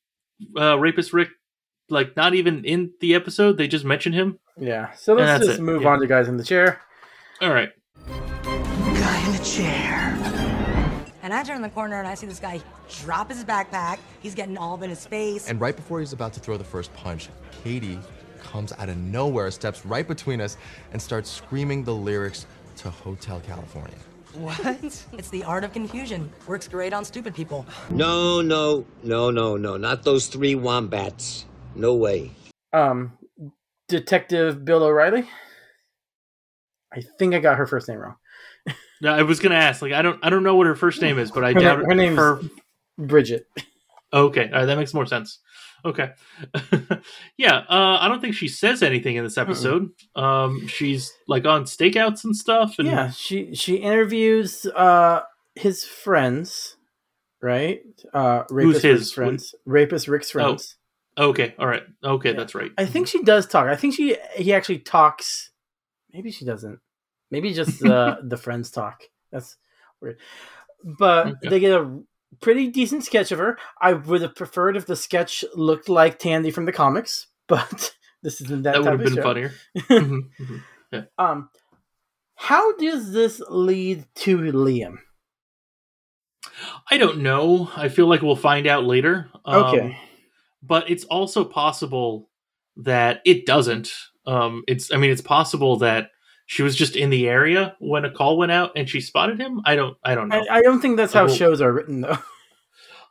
uh, rapist Rick, like not even in the episode. They just mention him. Yeah. So let's just it, move yeah. on to guys in the chair. All right. Guy in the chair. And I turn the corner and I see this guy drop his backpack. He's getting all up in his face. And right before he's about to throw the first punch, Katie comes out of nowhere, steps right between us, and starts screaming the lyrics to Hotel California. What? it's the art of confusion. Works great on stupid people. No, no, no, no, no. Not those three wombats. No way. Um, Detective Bill O'Reilly. I think I got her first name wrong. No, I was gonna ask. Like, I don't, I don't know what her first name is, but I Her, doubt her name her. Brigid. Okay, all right, that makes more sense. Okay, yeah. Uh, I don't think she says anything in this episode. Um, she's like on stakeouts and stuff. And Yeah, she she interviews uh his friends, right? Uh, rapist his? Rick's friends. Rapist Rick's friends. Okay, all right. Okay, that's right. I think she does talk. I think she he actually talks. Maybe she doesn't. Maybe just the the friends talk. That's weird. But Okay. they get a pretty decent sketch of her. I would have preferred if the sketch looked like Tandy from the comics, but this isn't that. That would have been show. funnier. Mhm, mhm. Yeah. Um, how does this lead to Liam? I don't know. I feel like we'll find out later. Um, Okay. But it's also possible that it doesn't. Um, it's. I mean, it's possible that she was just in the area when a call went out and she spotted him. I don't. I don't know. I, I don't think that's how Well- shows are written, though.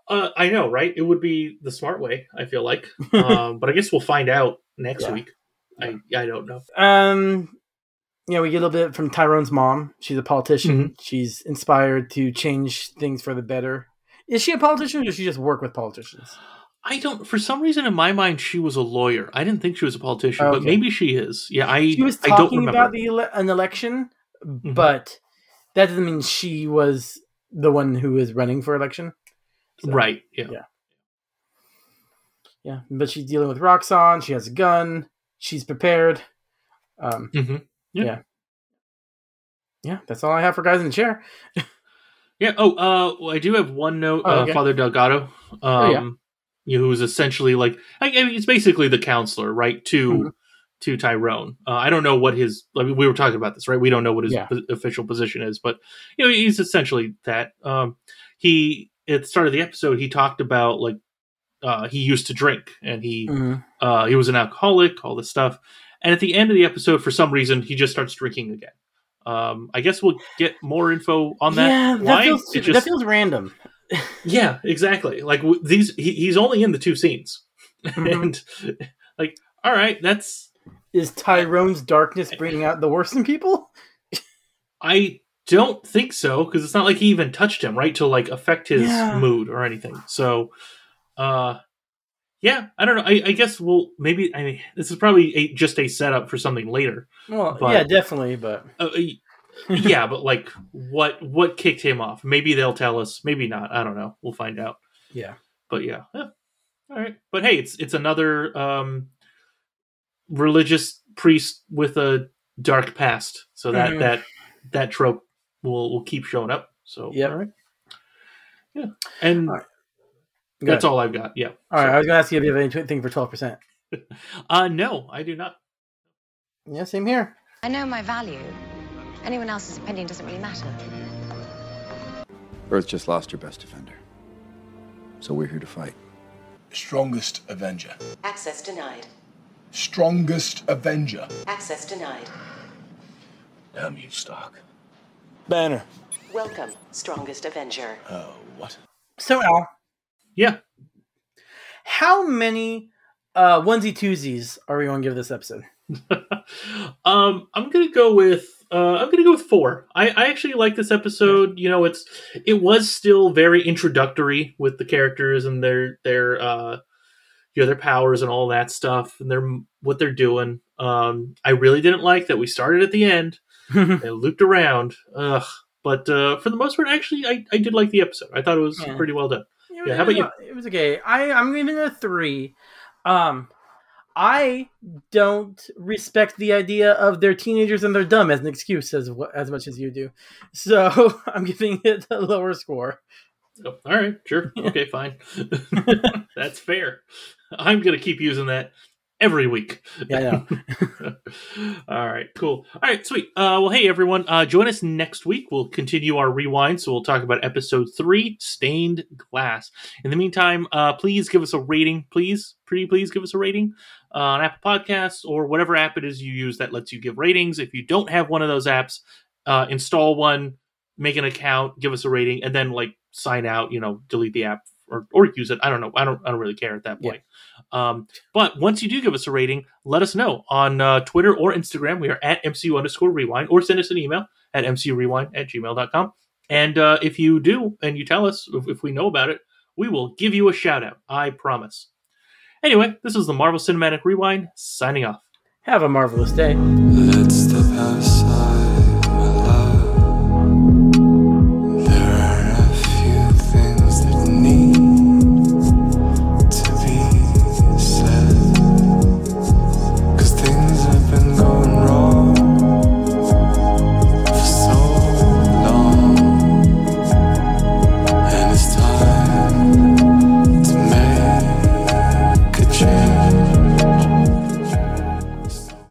Uh, I know, right? It would be the smart way. I feel like, um, but I guess we'll find out next Yeah. week. I I don't know. Um, yeah, we get a little bit from Tyrone's mom. She's a politician. Mm-hmm. She's inspired to change things for the better. Is she a politician, or does she just work with politicians? I don't. For some reason, in my mind, she was a lawyer. I didn't think she was a politician, but maybe she is. Yeah, I. She was talking about the ele- an election, but that doesn't mean she was the one who is running for election. right. Yeah. Yeah. Yeah, but she's dealing with Roxxon. She has a gun. She's prepared. Um, Mhm. Yeah. yeah. Yeah, that's all I have for guys in the chair. Yeah. Oh, uh, well, I do have one note. Oh, okay. uh, Father Delgado, um, Oh, yeah. You know, who is essentially like, I, I mean, it's basically the counselor, right? To Mm-hmm. to Tyrone. Uh, I don't know what his. I mean, we were talking about this, right? We don't know what his Yeah. po- official position is, but you know, he's essentially that. Um, he at the start of the episode, he talked about like uh, he used to drink and he Mhm. uh, he was an alcoholic, all this stuff. And at the end of the episode, for some reason, he just starts drinking again. Um, I guess we'll get more info on that. yeah, that Why? feels, It that feels random. Yeah, exactly. Like w- these, he, he's only in the two scenes, Mm-hmm. and like, all right, that's Is Tyrone's darkness bringing out the worst in people? I don't think so because it's not like he even touched him, right, to like affect his Yeah. mood or anything. So, uh, yeah, I don't know. I, I guess we'll maybe. I mean, this is probably a, just a setup for something later. Well, But- yeah, definitely, but Uh, yeah, but like, what what kicked him off? Maybe they'll tell us. Maybe not. I don't know. We'll find out. yeah. But yeah, yeah. all right. But hey, it's it's another um, religious priest with a dark past. So that Mhm. that that trope will will keep showing up. So Yep. all right. Yeah, and All right. That's ahead. all I've got. Yeah. All right, So- I was going to ask you if you have anything for 12%. Uh, no, I do not. Yeah, same here. I know my value. Anyone else's opinion doesn't really matter. Earth just lost her best defender. So we're here to fight. Strongest Avenger. Access denied. Strongest Avenger. Access denied. Damn you, Stark. Banner. Welcome, Strongest Avenger. Oh, what? So, Al, Yeah. how many uh, onesie twosies are we going to give this episode? um, I'm gonna go with uh, I'm gonna go with four. I, I actually like this episode. You know, it's it was still very introductory with the characters and their their uh, you know their powers and all that stuff and their what they're doing. Um, I really didn't like that we started at the end and looped around. Ugh. But uh, for the most part, actually, I, I did like the episode. I thought it was Yeah. pretty well done. It Yeah, how about you? It was okay. I I'm giving it a three. Um, I don't respect the idea of their teenagers and they're dumb as an excuse as as much as you do. So I'm giving it a lower score. Oh, all right, sure. Okay, fine. That's fair. I'm going to keep using that every week. Yeah, know. All right, cool. All right, sweet. Uh, well, hey, everyone. Uh, join us next week. We'll continue our rewind. So we'll talk about episode three, Stained Glass. In the meantime, uh, please give us a rating. Please, pretty please give us a rating uh, on Apple Podcasts or whatever app it is you use that lets you give ratings. If you don't have one of those apps, uh, install one, make an account, give us a rating, and then like sign out. You know, delete the app or, or use it. I don't know. I don't. I don't really care at that point. Um, but once you do give us a rating, let us know on uh, Twitter or Instagram. We are at MCU underscore rewind, or send us an email at MCUrewind at gmail.com. And uh, if you do, and you tell us if, if we know about it, we will give you a shout out. I promise. Anyway, this is the Marvel Cinematic Rewind signing off. Have a marvelous day.